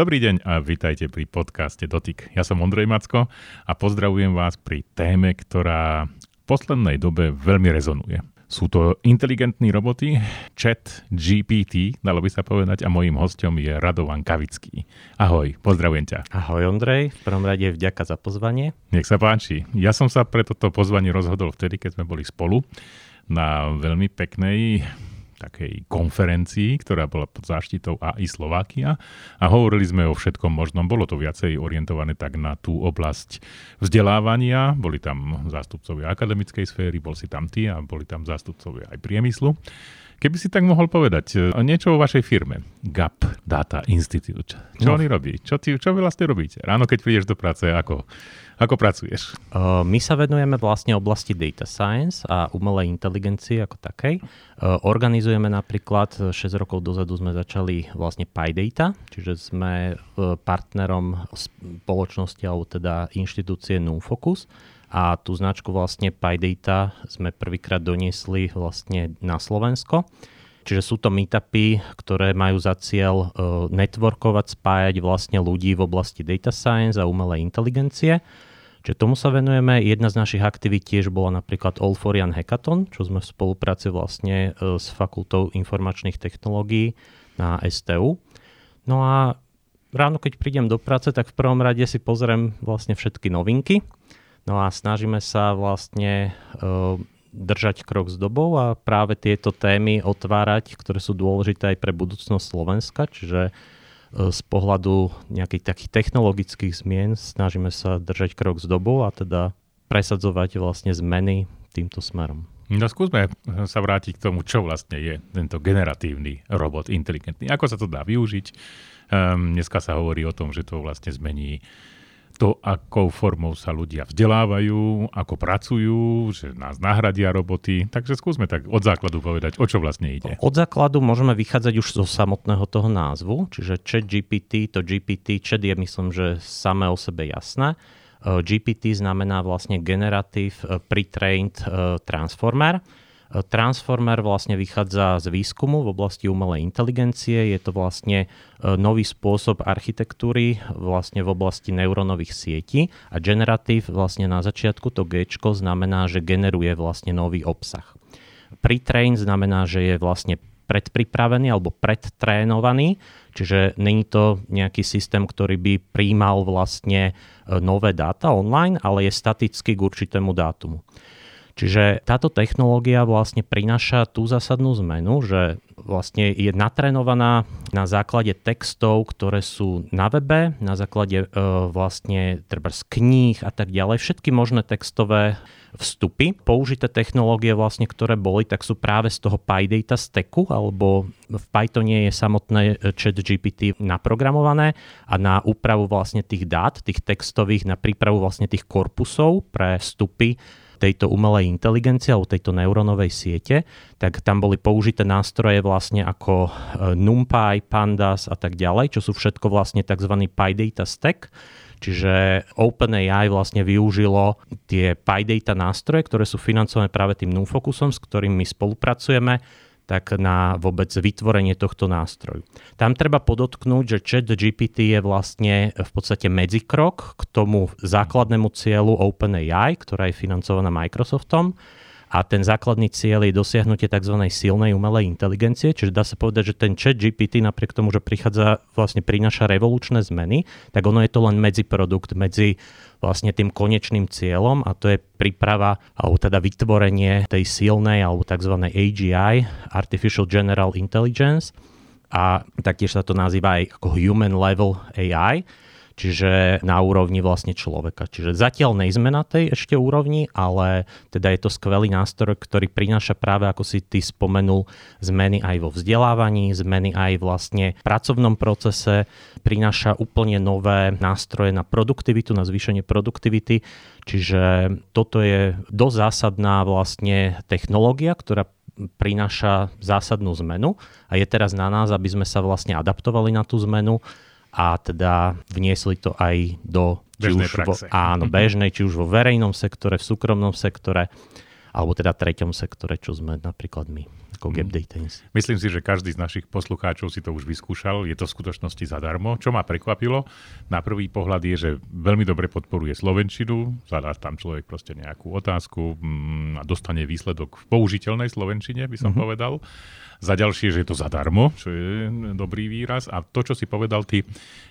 Dobrý deň a vítajte pri podcaste Dotyk. Ja som Ondrej Macko a pozdravujem vás pri téme, ktorá v poslednej dobe veľmi rezonuje. Sú to inteligentní roboty, chat GPT, dalo by sa povedať, a mojím hostom je Radovan Kavický. Ahoj, pozdravujem ťa. Ahoj Ondrej, v prvom rade vďaka za pozvanie. Nech sa páči. Ja som sa pre toto pozvanie rozhodol vtedy, keď sme boli spolu na veľmi peknej takej konferencii, ktorá bola pod záštitou AI Slovakia a hovorili sme o všetkom možnom. Bolo to viacej orientované tak na tú oblasť vzdelávania. Boli tam zástupcovia akademickej sféry, bol si tam ty a boli tam zástupcovia aj priemyslu. Keby si tak mohol povedať e, niečo o vašej firme, GAP Data Institute. Čo no. oni robí? Čo, ty, čo vlastne robíte? Ráno, keď prídeš do práce, ako, ako pracuješ? Uh, my sa venujeme vlastne oblasti data science a umelej inteligencie ako takej. Uh, organizujeme napríklad, 6 rokov dozadu sme začali vlastne PyData, čiže sme partnerom spoločnosti alebo teda inštitúcie NumFocus a tú značku vlastne PyData sme prvýkrát doniesli vlastne na Slovensko. Čiže sú to meetupy, ktoré majú za cieľ uh, networkovať, spájať vlastne ľudí v oblasti data science a umelej inteligencie. Čiže tomu sa venujeme. Jedna z našich aktivít tiež bola napríklad All for Jan Hackathon, čo sme v spolupráci vlastne uh, s Fakultou informačných technológií na STU. No a ráno, keď prídem do práce, tak v prvom rade si pozriem vlastne všetky novinky, No a snažíme sa vlastne uh, držať krok s dobou a práve tieto témy otvárať, ktoré sú dôležité aj pre budúcnosť Slovenska, čiže uh, z pohľadu nejakých takých technologických zmien snažíme sa držať krok s dobou a teda presadzovať vlastne zmeny týmto smerom. No skúsme sa vrátiť k tomu, čo vlastne je tento generatívny robot inteligentný. Ako sa to dá využiť? Um, dneska sa hovorí o tom, že to vlastne zmení to, akou formou sa ľudia vzdelávajú, ako pracujú, že nás nahradia roboty. Takže skúsme tak od základu povedať, o čo vlastne ide. Od základu môžeme vychádzať už zo samotného toho názvu, čiže chat GPT, to GPT, chat je myslím, že samé o sebe jasné. GPT znamená vlastne Generative Pre-trained e, Transformer Transformer vlastne vychádza z výskumu v oblasti umelej inteligencie. Je to vlastne e, nový spôsob architektúry vlastne v oblasti neurónových sietí a generative vlastne na začiatku to G znamená, že generuje vlastne nový obsah. Pre-train znamená, že je vlastne predpripravený alebo predtrénovaný, čiže není to nejaký systém, ktorý by príjmal vlastne e, nové dáta online, ale je statický k určitému dátumu. Čiže táto technológia vlastne prináša tú zásadnú zmenu, že vlastne je natrenovaná na základe textov, ktoré sú na webe, na základe e, vlastne treba z kníh a tak ďalej. Všetky možné textové vstupy. Použité technológie vlastne, ktoré boli, tak sú práve z toho PyData stacku, alebo v Pythone je samotné chat GPT naprogramované a na úpravu vlastne tých dát, tých textových, na prípravu vlastne tých korpusov pre vstupy tejto umelej inteligencie alebo tejto neurónovej siete, tak tam boli použité nástroje vlastne ako e, NumPy, Pandas a tak ďalej, čo sú všetko vlastne tzv. PyData Stack. Čiže OpenAI vlastne využilo tie PyData nástroje, ktoré sú financované práve tým NumFocusom, s ktorým my spolupracujeme tak na vôbec vytvorenie tohto nástroju. Tam treba podotknúť, že chat GPT je vlastne v podstate medzikrok k tomu základnému cieľu OpenAI, ktorá je financovaná Microsoftom a ten základný cieľ je dosiahnutie tzv. silnej umelej inteligencie, čiže dá sa povedať, že ten chat GPT napriek tomu, že prichádza, vlastne prináša revolučné zmeny, tak ono je to len medziprodukt medzi vlastne tým konečným cieľom a to je príprava alebo teda vytvorenie tej silnej alebo tzv. AGI, Artificial General Intelligence a taktiež sa to nazýva aj ako Human Level AI, čiže na úrovni vlastne človeka. Čiže zatiaľ nejsme na tej ešte úrovni, ale teda je to skvelý nástroj, ktorý prináša práve, ako si ty spomenul, zmeny aj vo vzdelávaní, zmeny aj vlastne v pracovnom procese, prináša úplne nové nástroje na produktivitu, na zvýšenie produktivity, čiže toto je dosť zásadná vlastne technológia, ktorá prináša zásadnú zmenu. A je teraz na nás, aby sme sa vlastne adaptovali na tú zmenu a teda vniesli to aj do či už vo, áno, mhm. bežnej, či už vo verejnom sektore, v súkromnom sektore alebo teda treťom sektore, čo sme napríklad my ako Gap Data Myslím si, že každý z našich poslucháčov si to už vyskúšal. Je to v skutočnosti zadarmo. Čo ma prekvapilo, na prvý pohľad je, že veľmi dobre podporuje Slovenčinu. Zadá tam človek proste nejakú otázku mm, a dostane výsledok v použiteľnej Slovenčine, by som mm-hmm. povedal. Za ďalšie, že je to zadarmo, čo je dobrý výraz. A to, čo si povedal ty,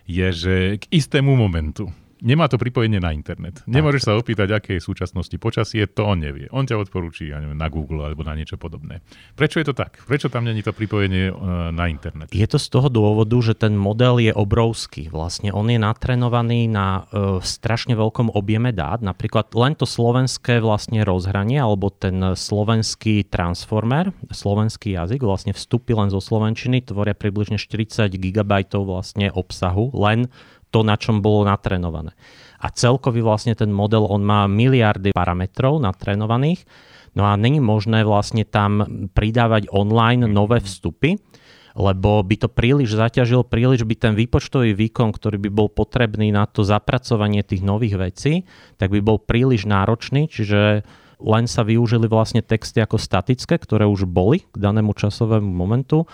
je, že k istému momentu nemá to pripojenie na internet. Nemôžeš sa opýtať, aké je v súčasnosti počasie, to on nevie. On ťa odporúči ja neviem, na Google alebo na niečo podobné. Prečo je to tak? Prečo tam není to pripojenie uh, na internet? Je to z toho dôvodu, že ten model je obrovský. Vlastne on je natrenovaný na uh, strašne veľkom objeme dát. Napríklad len to slovenské vlastne rozhranie alebo ten slovenský transformer, slovenský jazyk, vlastne vstupy len zo slovenčiny tvoria približne 40 GB vlastne obsahu len to, na čom bolo natrénované. A celkový vlastne ten model, on má miliardy parametrov natrénovaných, no a není možné vlastne tam pridávať online nové vstupy, lebo by to príliš zaťažil, príliš by ten výpočtový výkon, ktorý by bol potrebný na to zapracovanie tých nových vecí, tak by bol príliš náročný, čiže len sa využili vlastne texty ako statické, ktoré už boli k danému časovému momentu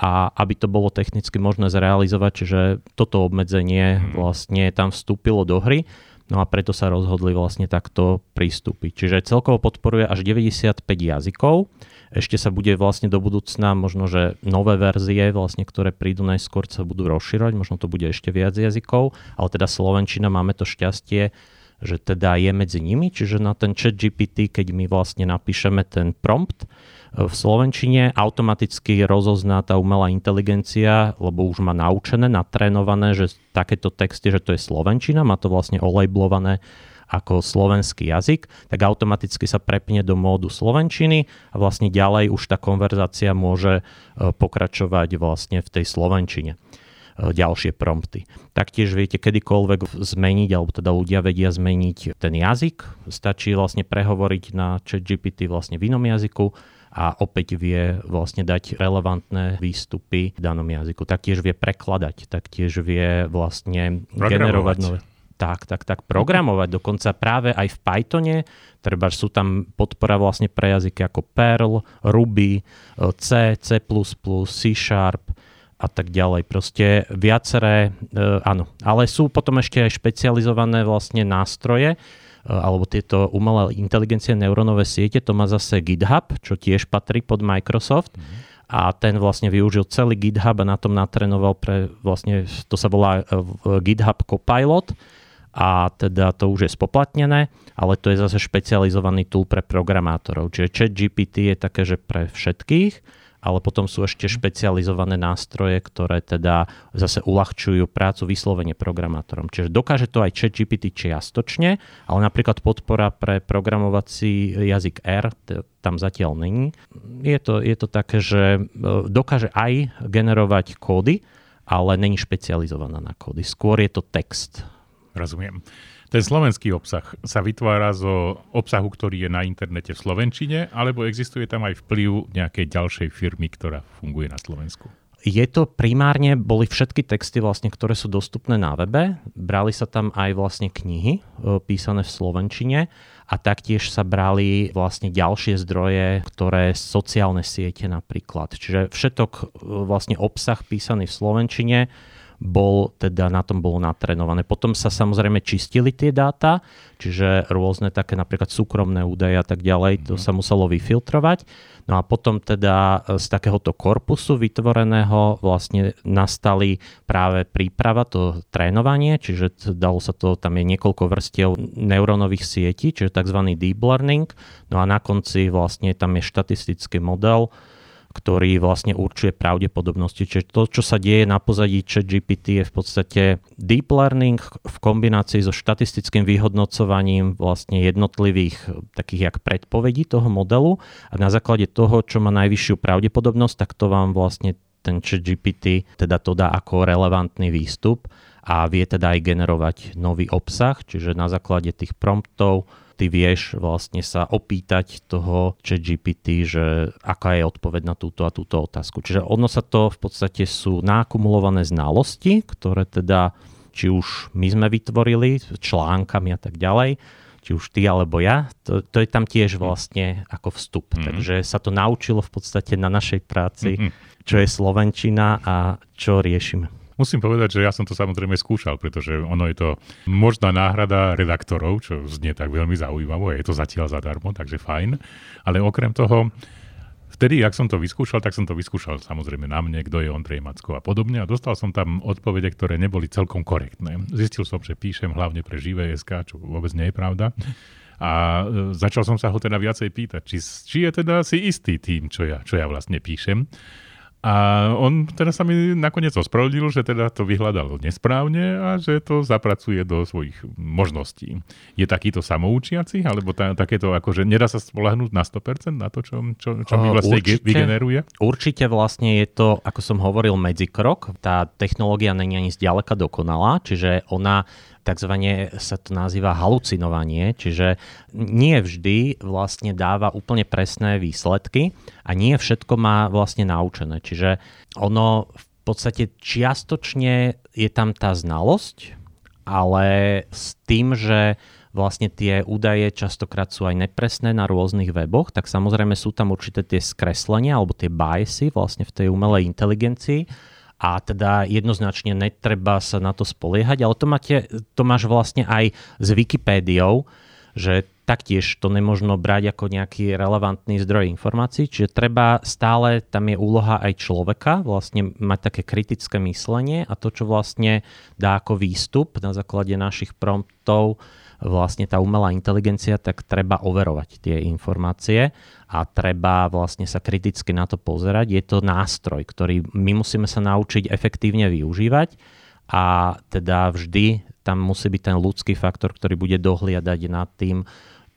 a aby to bolo technicky možné zrealizovať, čiže toto obmedzenie mhm. vlastne tam vstúpilo do hry. No a preto sa rozhodli vlastne takto pristúpiť. Čiže celkovo podporuje až 95 jazykov. Ešte sa bude vlastne do budúcna možno, že nové verzie, vlastne, ktoré prídu najskôr, sa budú rozširovať, možno to bude ešte viac jazykov, ale teda Slovenčina máme to šťastie, že teda je medzi nimi, čiže na ten chat GPT, keď my vlastne napíšeme ten prompt, v Slovenčine automaticky rozozná tá umelá inteligencia, lebo už má naučené, natrénované, že takéto texty, že to je Slovenčina, má to vlastne olejblované ako slovenský jazyk, tak automaticky sa prepne do módu slovenčiny a vlastne ďalej už tá konverzácia môže e, pokračovať vlastne v tej slovenčine. e, ďalšie prompty. Taktiež viete kedykoľvek zmeniť, alebo teda ľudia vedia zmeniť ten jazyk. Stačí vlastne prehovoriť na chat GPT vlastne v inom jazyku a opäť vie vlastne dať relevantné výstupy v danom jazyku. Taktiež vie prekladať, taktiež vie vlastne generovať nové tak, tak, tak programovať. Dokonca práve aj v Pythone, treba sú tam podpora vlastne pre jazyky ako Perl, Ruby, C, C++, C Sharp a tak ďalej. Proste viaceré, e, áno. Ale sú potom ešte aj špecializované vlastne nástroje, Eh, alebo tieto umelé inteligencie, neurónové siete, to má zase GitHub, čo tiež patrí pod Microsoft. Mm-hmm. A ten vlastne využil celý GitHub a na tom natrenoval pre vlastne, to sa volá eh, GitHub Copilot a teda to už je spoplatnené, ale to je zase špecializovaný tool pre programátorov. Čiže chat GPT je také, že pre všetkých ale potom sú ešte mhm. špecializované nástroje, ktoré teda zase uľahčujú prácu vyslovene programátorom. Čiže dokáže to aj ChatGPT čiastočne, ale napríklad podpora pre programovací jazyk R tam zatiaľ není. Je to, je to také, že e, dokáže aj generovať kódy, ale není špecializovaná na kódy. Skôr je to text. Rozumiem. Ten slovenský obsah sa vytvára zo obsahu, ktorý je na internete v Slovenčine, alebo existuje tam aj vplyv nejakej ďalšej firmy, ktorá funguje na Slovensku? Je to primárne, boli všetky texty vlastne, ktoré sú dostupné na webe. Brali sa tam aj vlastne knihy e, písané v Slovenčine a taktiež sa brali vlastne ďalšie zdroje, ktoré sociálne siete napríklad. Čiže všetok e, vlastne obsah písaný v Slovenčine bol, teda na tom bolo natrénované. Potom sa samozrejme čistili tie dáta, čiže rôzne také napríklad súkromné údaje a tak ďalej, to mm. sa muselo vyfiltrovať. No a potom teda z takéhoto korpusu vytvoreného vlastne nastali práve príprava, to trénovanie, čiže dalo sa to, tam je niekoľko vrstiev neurónových sietí, čiže tzv. deep learning. No a na konci vlastne tam je štatistický model, ktorý vlastne určuje pravdepodobnosti. Čiže to, čo sa deje na pozadí chat GPT je v podstate deep learning v kombinácii so štatistickým vyhodnocovaním vlastne jednotlivých takých jak predpovedí toho modelu a na základe toho, čo má najvyššiu pravdepodobnosť, tak to vám vlastne ten chat GPT teda to dá ako relevantný výstup a vie teda aj generovať nový obsah, čiže na základe tých promptov ty vieš vlastne sa opýtať toho chat GPT, že aká je odpoveď na túto a túto otázku. Čiže ono sa to v podstate sú nakumulované znalosti, ktoré teda či už my sme vytvorili článkami a tak ďalej, či už ty alebo ja, to, to je tam tiež vlastne ako vstup. Mm-hmm. Takže sa to naučilo v podstate na našej práci, mm-hmm. čo je Slovenčina a čo riešime. Musím povedať, že ja som to samozrejme skúšal, pretože ono je to možná náhrada redaktorov, čo znie tak veľmi zaujímavo, je to zatiaľ zadarmo, takže fajn. Ale okrem toho, vtedy, ak som to vyskúšal, tak som to vyskúšal samozrejme na mne, kto je Ondrej Macko a podobne a dostal som tam odpovede, ktoré neboli celkom korektné. Zistil som, že píšem hlavne pre živé SK, čo vôbec nie je pravda. A e, začal som sa ho teda viacej pýtať, či, či je teda si istý tým, čo ja, čo ja vlastne píšem. A on teda sa mi nakoniec ospravedlil, že teda to vyhľadal nesprávne a že to zapracuje do svojich možností. Je takýto samoučiaci, alebo tá, takéto akože nedá sa spolahnúť na 100% na to, čo, čo, čo mi vlastne určite, vygeneruje? Určite vlastne je to, ako som hovoril, medzikrok. Tá technológia není ani zďaleka dokonalá, čiže ona takzvané sa to nazýva halucinovanie, čiže nie vždy vlastne dáva úplne presné výsledky a nie všetko má vlastne naučené. Čiže ono v podstate čiastočne je tam tá znalosť, ale s tým, že vlastne tie údaje častokrát sú aj nepresné na rôznych weboch, tak samozrejme sú tam určité tie skreslenia alebo tie biasy vlastne v tej umelej inteligencii a teda jednoznačne netreba sa na to spoliehať, ale to, máte, to máš vlastne aj s Wikipédiou, že taktiež to nemožno brať ako nejaký relevantný zdroj informácií, čiže treba stále, tam je úloha aj človeka, vlastne mať také kritické myslenie a to, čo vlastne dá ako výstup na základe našich promptov, vlastne tá umelá inteligencia, tak treba overovať tie informácie a treba vlastne sa kriticky na to pozerať. Je to nástroj, ktorý my musíme sa naučiť efektívne využívať a teda vždy tam musí byť ten ľudský faktor, ktorý bude dohliadať nad tým,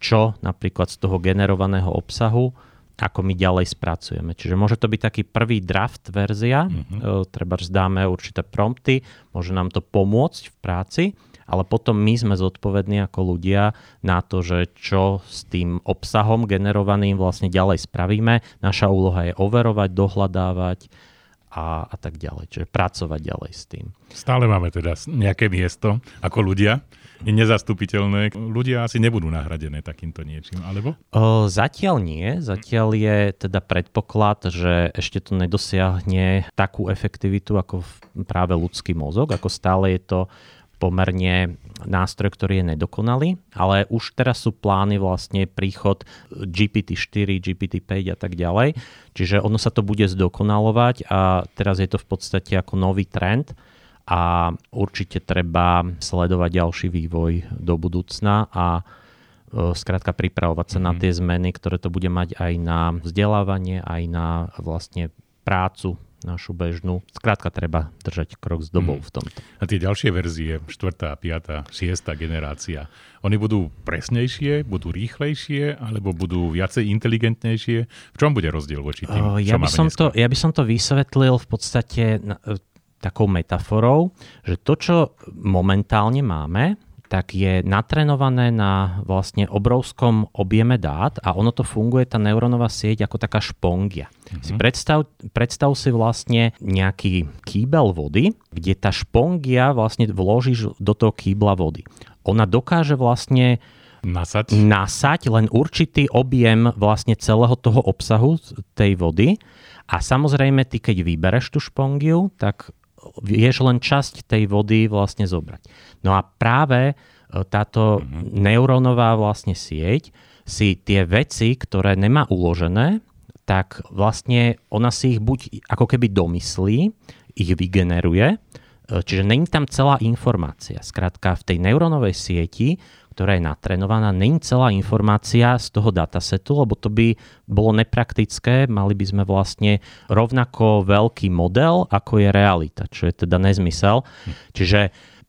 čo napríklad z toho generovaného obsahu ako my ďalej spracujeme. Čiže môže to byť taký prvý draft verzia, mm-hmm. treba zdáme určité prompty, môže nám to pomôcť v práci, ale potom my sme zodpovední ako ľudia na to, že čo s tým obsahom generovaným vlastne ďalej spravíme. Naša úloha je overovať, dohľadávať a, a tak ďalej. Čiže pracovať ďalej s tým. Stále máme teda nejaké miesto ako ľudia, je nezastupiteľné. Ľudia asi nebudú nahradené takýmto niečím, alebo? O, zatiaľ nie. Zatiaľ je teda predpoklad, že ešte to nedosiahne takú efektivitu ako práve ľudský mozog, ako stále je to pomerne nástroj, ktorý je nedokonalý, ale už teraz sú plány vlastne príchod GPT-4, GPT-5 a tak ďalej, čiže ono sa to bude zdokonalovať a teraz je to v podstate ako nový trend a určite treba sledovať ďalší vývoj do budúcna a e, skrátka pripravovať sa mm-hmm. na mhm. tie zmeny, ktoré to bude mať aj na vzdelávanie, aj na vlastne prácu našu bežnú. Skrátka treba držať krok s dobou mm. v tomto. A tie ďalšie verzie, 4., 5., 6. generácia, oni budú presnejšie, budú rýchlejšie, alebo budú viacej inteligentnejšie? V čom bude rozdiel voči tým, uh, ja by som to, Ja by som to vysvetlil v podstate na, takou metaforou, že to, čo momentálne máme, tak je natrenované na vlastne obrovskom objeme dát a ono to funguje, tá neurónová sieť, ako taká špongia. Mm-hmm. Si predstav, predstav si vlastne nejaký kýbel vody, kde tá špongia vlastne vložíš do toho kýbla vody. Ona dokáže vlastne nasať. nasať len určitý objem vlastne celého toho obsahu tej vody a samozrejme ty keď vybereš tú špongiu, tak vieš len časť tej vody vlastne zobrať. No a práve e, táto mm-hmm. neurónová vlastne sieť si tie veci, ktoré nemá uložené, tak vlastne ona si ich buď ako keby domyslí, ich vygeneruje, e, čiže není tam celá informácia. Skrátka v tej neurónovej sieti ktorá je natrenovaná, není celá informácia z toho datasetu, lebo to by bolo nepraktické, mali by sme vlastne rovnako veľký model, ako je realita, čo je teda nezmysel. Hm. Čiže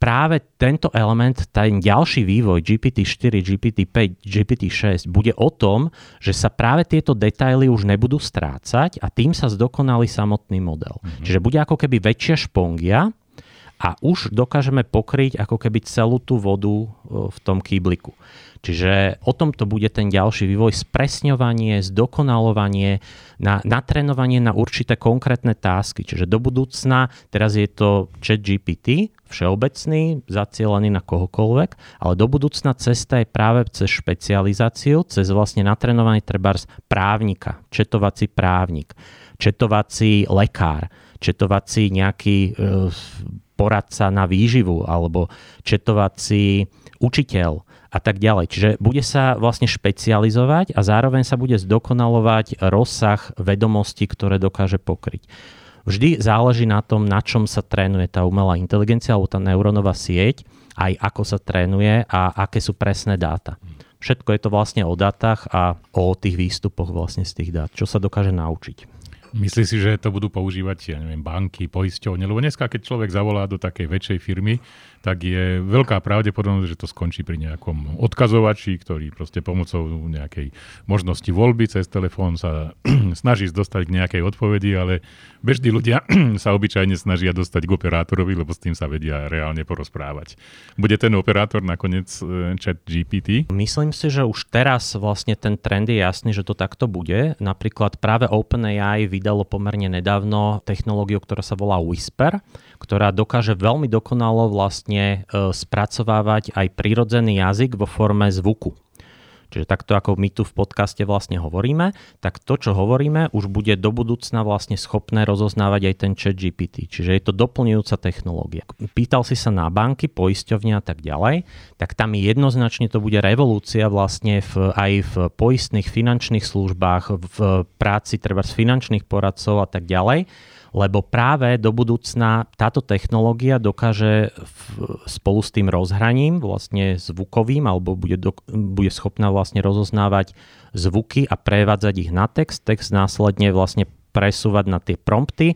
práve tento element, ten ďalší vývoj GPT-4, GPT-5, GPT-6 bude o tom, že sa práve tieto detaily už nebudú strácať a tým sa zdokonali samotný model. Mm-hmm. Čiže bude ako keby väčšia špongia, a už dokážeme pokryť ako keby celú tú vodu v tom kýbliku. Čiže o tomto bude ten ďalší vývoj, spresňovanie, zdokonalovanie, na, natrénovanie na určité konkrétne tásky. Čiže do budúcna, teraz je to chat GPT, všeobecný, zacielený na kohokoľvek, ale do budúcna cesta je práve cez špecializáciu, cez vlastne natrénovanie trebárs právnika, četovací právnik, četovací lekár, četovací nejaký e, poradca na výživu alebo četovací učiteľ a tak ďalej. Čiže bude sa vlastne špecializovať a zároveň sa bude zdokonalovať rozsah vedomostí, ktoré dokáže pokryť. Vždy záleží na tom, na čom sa trénuje tá umelá inteligencia alebo tá neurónová sieť, aj ako sa trénuje a aké sú presné dáta. Všetko je to vlastne o dátach a o tých výstupoch vlastne z tých dát, čo sa dokáže naučiť. Myslíš si, že to budú používať ja neviem, banky, poisťovne? Lebo dneska, keď človek zavolá do takej väčšej firmy, tak je veľká pravdepodobnosť, že to skončí pri nejakom odkazovači, ktorý proste pomocou nejakej možnosti voľby cez telefón sa snaží dostať k nejakej odpovedi, ale bežní ľudia sa obyčajne snažia dostať k operátorovi, lebo s tým sa vedia reálne porozprávať. Bude ten operátor nakoniec e, chat GPT? Myslím si, že už teraz vlastne ten trend je jasný, že to takto bude. Napríklad práve OpenAI vydalo pomerne nedávno technológiu, ktorá sa volá Whisper, ktorá dokáže veľmi dokonalo vlastne vlastne spracovávať aj prírodzený jazyk vo forme zvuku. Čiže takto ako my tu v podcaste vlastne hovoríme, tak to, čo hovoríme, už bude do budúcna vlastne schopné rozoznávať aj ten chat GPT. Čiže je to doplňujúca technológia. Pýtal si sa na banky, poisťovne a tak ďalej, tak tam jednoznačne to bude revolúcia vlastne v, aj v poistných finančných službách, v práci treba z finančných poradcov a tak ďalej lebo práve do budúcna táto technológia dokáže v, spolu s tým rozhraním, vlastne zvukovým, alebo bude, do, bude schopná vlastne rozoznávať zvuky a prevádzať ich na text, text následne vlastne presúvať na tie prompty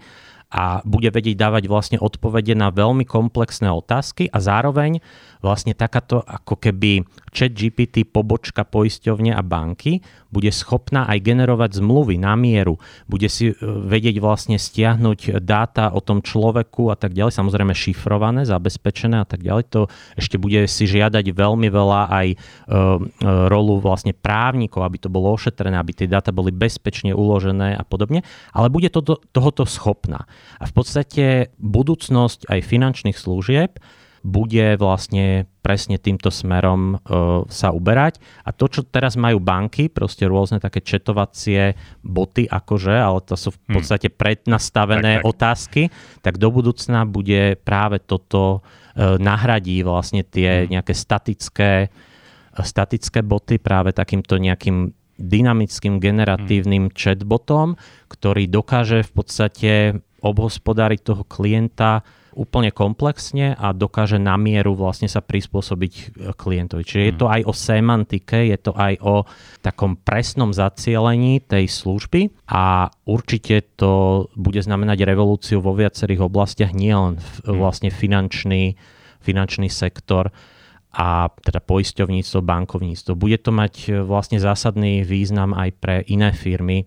a bude vedieť dávať vlastne odpovede na veľmi komplexné otázky a zároveň vlastne takáto ako keby chat GPT pobočka poisťovne a banky bude schopná aj generovať zmluvy na mieru, bude si e, vedieť vlastne stiahnuť dáta o tom človeku a tak ďalej, samozrejme šifrované, zabezpečené a tak ďalej. To ešte bude si žiadať veľmi veľa aj e, e, rolu vlastne právnikov, aby to bolo ošetrené, aby tie dáta boli bezpečne uložené a podobne, ale bude to tohoto schopná. A v podstate budúcnosť aj finančných služieb bude vlastne presne týmto smerom uh, sa uberať. A to, čo teraz majú banky, proste rôzne také četovacie boty, akože, ale to sú v hm. podstate prednastavené tak, tak. otázky, tak do budúcna bude práve toto uh, nahradí vlastne tie hmm. nejaké statické, statické boty práve takýmto nejakým dynamickým generatívnym hmm. chatbotom, ktorý dokáže v podstate obhospodáriť toho klienta úplne komplexne a dokáže na mieru vlastne sa prispôsobiť e, klientovi. Čiže je to mhm. aj o semantike, je to aj o takom presnom zacielení tej služby a určite to bude znamenať revolúciu vo viacerých oblastiach, nielen mhm. vlastne finančný, finančný sektor a teda poisťovníctvo, bankovníctvo. Bude to mať e, vlastne zásadný význam aj pre iné firmy,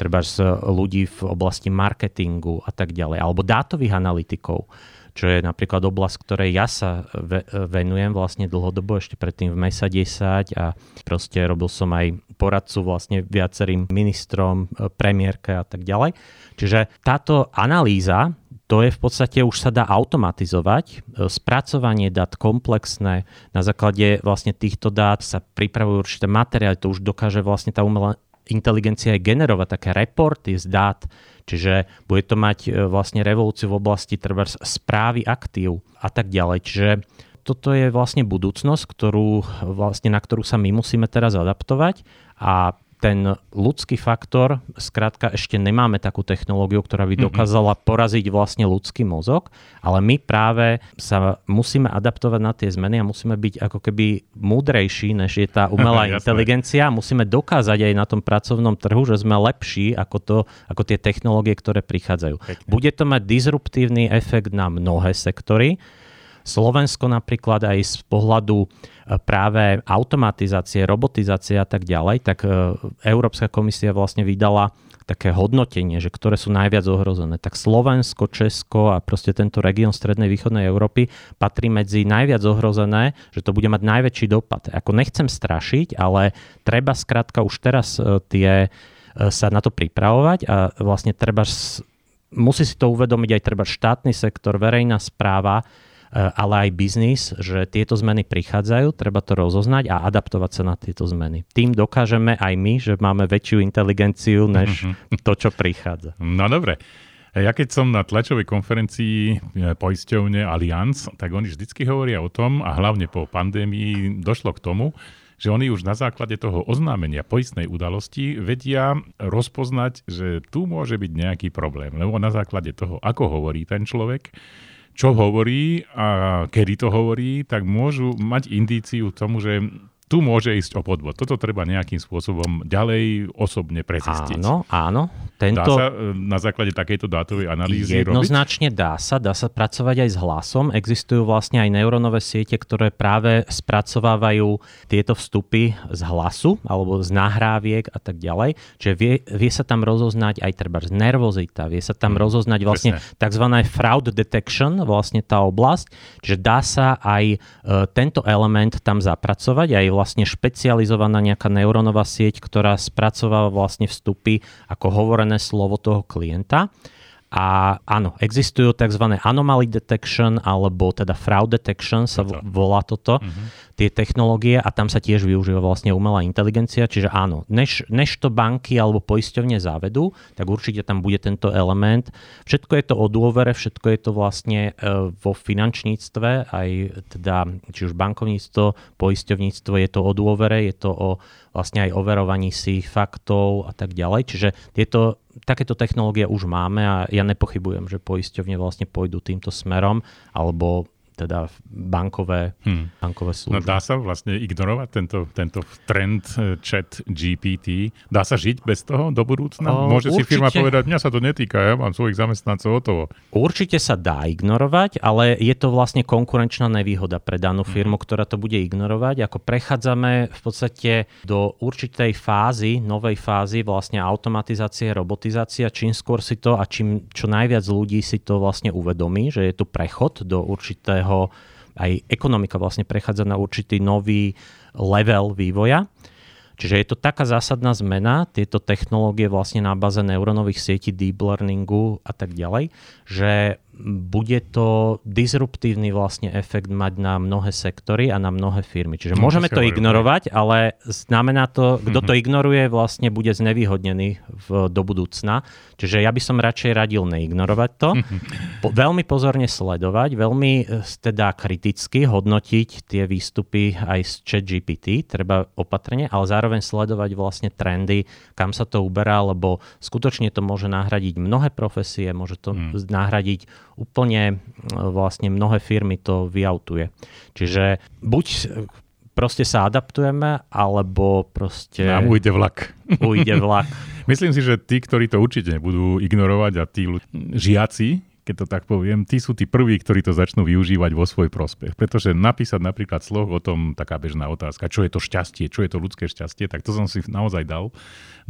treba z ľudí v oblasti marketingu a tak ďalej, alebo dátových analytikov, čo je napríklad oblasť, ktorej ja sa venujem vlastne dlhodobo, ešte predtým v MESA 10 a proste robil som aj poradcu vlastne viacerým ministrom, e, premiérke a tak ďalej. Čiže táto analýza to je v podstate už sa dá automatizovať. E, spracovanie dát komplexné, na základe vlastne týchto dát sa pripravujú určité materiály, to už dokáže vlastne tá umelá inteligencia aj generovať také reporty z dát, čiže bude to mať e, vlastne revolúciu v oblasti treba správy aktív a tak ďalej. Čiže toto je vlastne budúcnosť, ktorú, vlastne, na ktorú sa my musíme teraz adaptovať a ten ľudský faktor, skrátka ešte nemáme takú technológiu, ktorá by dokázala poraziť vlastne ľudský mozog, ale my práve sa musíme adaptovať na tie zmeny a musíme byť ako keby múdrejší, než je tá umelá inteligencia. Musíme dokázať aj na tom pracovnom trhu, že sme lepší ako, to, ako tie technológie, ktoré prichádzajú. Pekne. Bude to mať disruptívny efekt na mnohé sektory, Slovensko napríklad aj z pohľadu práve automatizácie, robotizácie a tak ďalej, tak e, Európska komisia vlastne vydala také hodnotenie, že ktoré sú najviac ohrozené, tak Slovensko, Česko a proste tento región strednej východnej Európy patrí medzi najviac ohrozené, že to bude mať najväčší dopad. Ako nechcem strašiť, ale treba skrátka už teraz e, tie sa na to pripravovať a vlastne treba musí si to uvedomiť aj treba štátny sektor, verejná správa, ale aj biznis, že tieto zmeny prichádzajú, treba to rozoznať a adaptovať sa na tieto zmeny. Tým dokážeme aj my, že máme väčšiu inteligenciu než to, čo prichádza. No dobre. Ja keď som na tlačovej konferencii eh, poisťovne Allianz, tak oni vždycky hovoria o tom, a hlavne po pandémii došlo k tomu, že oni už na základe toho oznámenia poistnej udalosti vedia rozpoznať, že tu môže byť nejaký problém. Lebo na základe toho, ako hovorí ten človek, čo hovorí a kedy to hovorí, tak môžu mať indíciu tomu, že tu môže ísť o podvod. Toto treba nejakým spôsobom ďalej osobne prezistiť. Áno, áno. Tento... Dá sa e, na základe takejto dátovej analýzy Jednoznačne robiť? dá sa. Dá sa pracovať aj s hlasom. Existujú vlastne aj neurónové siete, ktoré práve spracovávajú tieto vstupy z hlasu alebo z nahráviek a tak ďalej. Čiže vie, vie sa tam rozoznať aj treba z nervozita, vie sa tam hmm, rozoznať vlastne tzv. fraud detection, vlastne tá oblasť. Čiže dá sa aj e, tento element tam zapracovať, aj vlastne špecializovaná nejaká neurónová sieť, ktorá spracováva vlastne vstupy ako hovorené slovo toho klienta. A áno, existujú tzv. anomaly detection alebo teda fraud detection sa volá toto. Uh-huh tie technológie a tam sa tiež využíva vlastne umelá inteligencia, čiže áno, než, než to banky alebo poisťovne závedú, tak určite tam bude tento element. Všetko je to o dôvere, všetko je to vlastne e, vo finančníctve, aj teda či už bankovníctvo, poisťovníctvo, je to o dôvere, je to o vlastne aj overovaní si faktov a tak ďalej. Čiže tieto takéto technológie už máme a ja nepochybujem, že poisťovne vlastne pôjdu týmto smerom alebo teda bankové, hmm. bankové služby. No dá sa vlastne ignorovať tento, tento trend eh, chat GPT? Dá sa žiť bez toho do budúcna? O, Môže určite, si firma povedať, mňa sa to netýka, ja mám svojich zamestnancov hotovo. Určite sa dá ignorovať, ale je to vlastne konkurenčná nevýhoda pre danú hmm. firmu, hmm. ktorá to bude ignorovať. Ako prechádzame v podstate do určitej fázy, novej fázy vlastne automatizácie, robotizácia, čím skôr si to a čím čo najviac ľudí si to vlastne uvedomí, že je tu prechod do určitého ktorého aj ekonomika vlastne prechádza na určitý nový level vývoja. Čiže je to taká zásadná zmena, tieto technológie vlastne na baze neurónových sietí, deep learningu a tak ďalej, že bude to disruptívny vlastne efekt mať na mnohé sektory a na mnohé firmy. Čiže môžeme to ignorovať, ale znamená to, kto to mhm. ignoruje, vlastne bude znevýhodnený v, do budúcna. Čiže ja by som radšej radil neignorovať to, po, veľmi pozorne sledovať, veľmi e, teda kriticky hodnotiť tie výstupy aj z chat GPT, treba opatrne, ale zároveň sledovať vlastne trendy, kam sa to uberá, lebo skutočne to môže nahradiť mnohé profesie, môže to hmm. nahradiť úplne e, vlastne mnohé firmy to vyautuje. Čiže buď proste sa adaptujeme, alebo proste... Nám ujde vlak. Ujde vlak. Myslím si, že tí, ktorí to určite budú ignorovať a tí žiaci, keď to tak poviem, tí sú tí prví, ktorí to začnú využívať vo svoj prospech. Pretože napísať napríklad sloh o tom, taká bežná otázka, čo je to šťastie, čo je to ľudské šťastie, tak to som si naozaj dal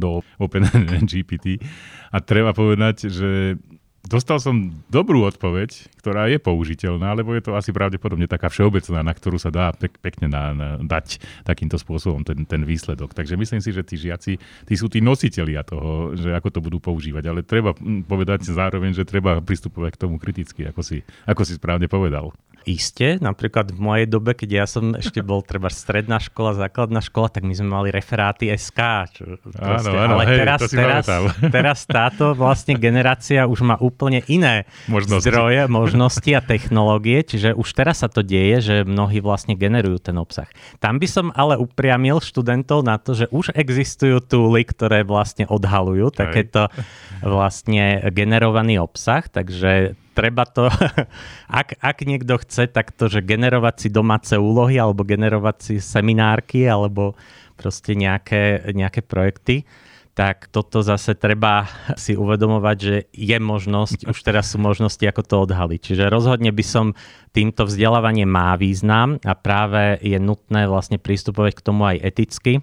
do OpenGPT. A treba povedať, že Dostal som dobrú odpoveď, ktorá je použiteľná, lebo je to asi pravdepodobne taká všeobecná, na ktorú sa dá pek, pekne na, na, dať takýmto spôsobom ten, ten výsledok. Takže myslím si, že tí žiaci, tí sú tí nositelia toho, že ako to budú používať. Ale treba hm, povedať zároveň, že treba pristupovať k tomu kriticky, ako si, ako si správne povedal. Isté, napríklad v mojej dobe, keď ja som ešte bol treba stredná škola, základná škola, tak my sme mali referáty SK. Čo áno, áno, ale hej, teraz, teraz, teraz táto vlastne generácia už má úplne iné možnosti. zdroje, možnosti a technológie, čiže už teraz sa to deje, že mnohí vlastne generujú ten obsah. Tam by som ale upriamil študentov na to, že už existujú túly, ktoré vlastne odhalujú takéto vlastne generovaný obsah, takže treba to, ak, ak niekto chce, tak že generovať si domáce úlohy alebo generovať si seminárky alebo proste nejaké, nejaké projekty, tak toto zase treba si uvedomovať, že je možnosť, už teraz sú možnosti, ako to odhaliť. Čiže rozhodne by som týmto vzdelávanie má význam a práve je nutné vlastne pristupovať k tomu aj eticky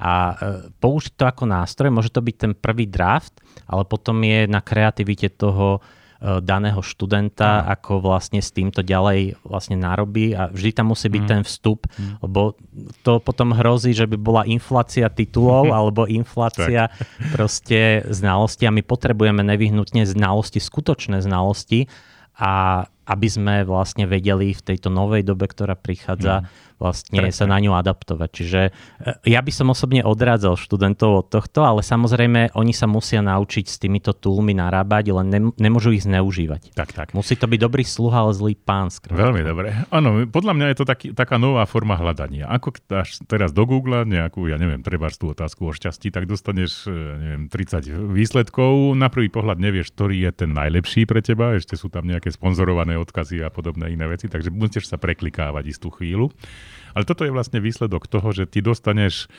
a e, použiť to ako nástroj, môže to byť ten prvý draft, ale potom je na kreativite toho daného študenta, mm. ako vlastne s týmto ďalej vlastne narobí a vždy tam musí byť mm. ten vstup, mm. lebo to potom hrozí, že by bola inflácia titulov alebo inflácia proste znalosti a my potrebujeme nevyhnutne znalosti, skutočné znalosti a aby sme vlastne vedeli v tejto novej dobe, ktorá prichádza, mm vlastne Presne. sa na ňu adaptovať. Čiže e, ja by som osobne odrádzal študentov od tohto, ale samozrejme oni sa musia naučiť s týmito toolmi narábať, len nem, nemôžu ich zneužívať. Tak, tak. Musí to byť dobrý sluha, ale zlý pán. Skrátka. Veľmi dobre. Áno, podľa mňa je to taký, taká nová forma hľadania. Ako dáš teraz do Google nejakú, ja neviem, treba tú otázku o šťastí, tak dostaneš e, neviem, 30 výsledkov. Na prvý pohľad nevieš, ktorý je ten najlepší pre teba. Ešte sú tam nejaké sponzorované odkazy a podobné iné veci, takže musíš sa preklikávať istú chvíľu. Ale toto je vlastne výsledok toho, že ty dostaneš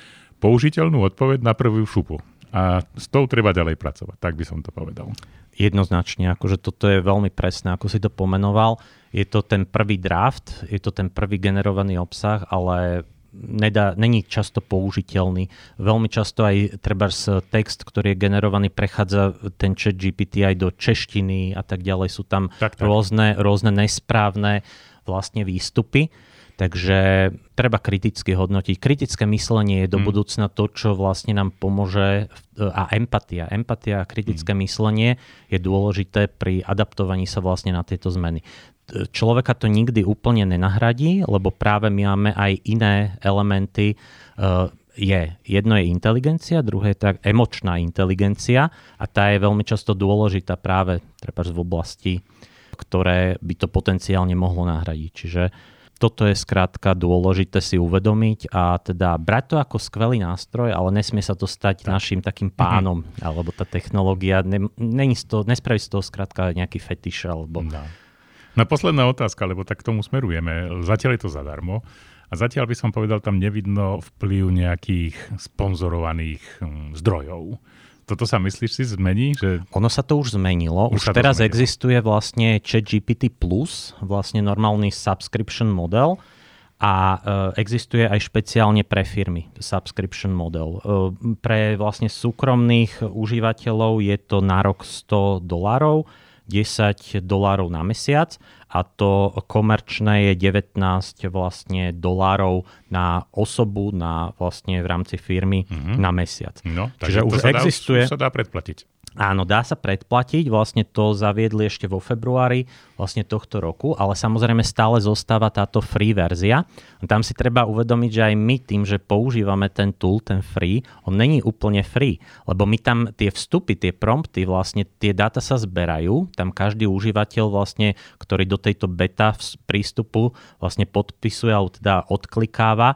použiteľnú odpoveď na prvú šupu. A s tou treba ďalej pracovať, tak by som to povedal. Jednoznačne, akože toto je veľmi presné, ako si to pomenoval. Je to ten prvý draft, je to ten prvý generovaný obsah, ale nedá, není často použiteľný. Veľmi často aj treba text, ktorý je generovaný, prechádza ten chat GPT aj do češtiny a tak ďalej. Sú tam tak, tak. Rôzne, rôzne nesprávne vlastne výstupy. Takže treba kriticky hodnotiť. Kritické myslenie je do hmm. budúcna to, čo vlastne nám pomôže a empatia. Empatia a kritické hmm. myslenie je dôležité pri adaptovaní sa vlastne na tieto zmeny. Človeka to nikdy úplne nenahradí, lebo práve my máme aj iné elementy. E, je, jedno je inteligencia, druhé je tak emočná inteligencia a tá je veľmi často dôležitá práve treba v oblasti, ktoré by to potenciálne mohlo nahradiť. Čiže toto je skrátka dôležité si uvedomiť a teda brať to ako skvelý nástroj, ale nesmie sa to stať tak. našim takým mhm. pánom, mm-hmm. alebo tá technológia, ne, není to, nespraví z toho skrátka nejaký fetiš. Alebo... No. no posledná otázka, lebo tak k tomu smerujeme. Zatiaľ je to zadarmo. A zatiaľ by som povedal, tam nevidno vplyv nejakých sponzorovaných hm, zdrojov. Toto sa myslíš si zmení? Že... Ono sa to už zmenilo. Už, už teraz zmenilo. existuje vlastne ChatGPT Plus, vlastne normálny subscription model a uh, existuje aj špeciálne pre firmy subscription model. Uh, pre vlastne súkromných užívateľov je to na rok 100 dolárov, 10 dolárov na mesiac a to komerčné je 19 vlastne dolárov na osobu na vlastne v rámci firmy mm-hmm. na mesiac. No, Čiže už sa existuje. Dá, už sa dá predplatiť. Áno, dá sa predplatiť, vlastne to zaviedli ešte vo februári vlastne tohto roku, ale samozrejme stále zostáva táto free verzia. Tam si treba uvedomiť, že aj my tým, že používame ten tool, ten free, on není úplne free, lebo my tam tie vstupy, tie prompty, vlastne tie dáta sa zberajú, tam každý užívateľ vlastne, ktorý do tejto beta prístupu vlastne podpisuje alebo teda odklikáva,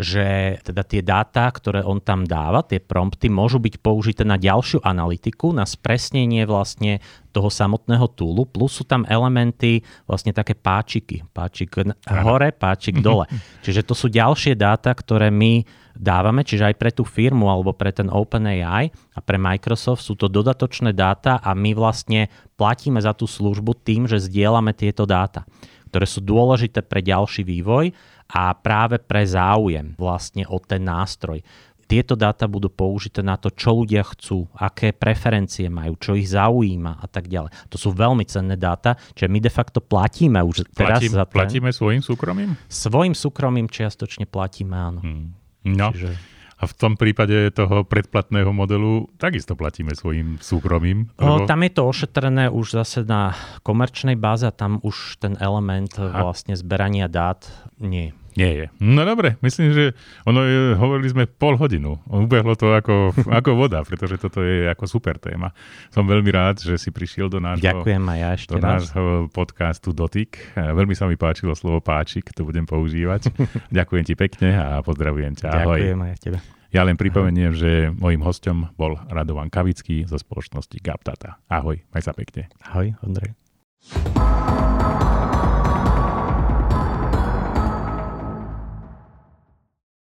že teda tie dáta, ktoré on tam dáva, tie prompty, môžu byť použité na ďalšiu analytiku, na spresnenie vlastne toho samotného túlu, plus sú tam elementy, vlastne také páčiky. Páčik hore, páčik dole. Čiže to sú ďalšie dáta, ktoré my dávame, čiže aj pre tú firmu alebo pre ten OpenAI a pre Microsoft sú to dodatočné dáta a my vlastne platíme za tú službu tým, že zdieľame tieto dáta ktoré sú dôležité pre ďalší vývoj a práve pre záujem vlastne o ten nástroj. Tieto dáta budú použité na to, čo ľudia chcú, aké preferencie majú, čo ich zaujíma a tak ďalej. To sú veľmi cenné dáta, čiže my de facto platíme už teraz Platím, za to. Platíme svojim súkromím? Svojim súkromím čiastočne platíme, áno. Hmm. No. Čiže... A v tom prípade toho predplatného modelu takisto platíme svojim súkromím? Lebo... Tam je to ošetrené už zase na komerčnej báze a tam už ten element Aha. vlastne zberania dát nie nie je. No dobre, myslím, že ono je, hovorili sme pol hodinu. Ubehlo to ako, ako voda, pretože toto je ako super téma. Som veľmi rád, že si prišiel do nášho, Ďakujem aj ja ešte do nášho podcastu Dotyk. Veľmi sa mi páčilo slovo páčik, to budem používať. Ďakujem ti pekne a pozdravujem ťa. Ahoj. Ďakujem aj tebe. Ja len pripomeniem, že mojim hostom bol Radovan Kavický zo spoločnosti Gaptata. Ahoj, maj sa pekne. Ahoj, Ondrej.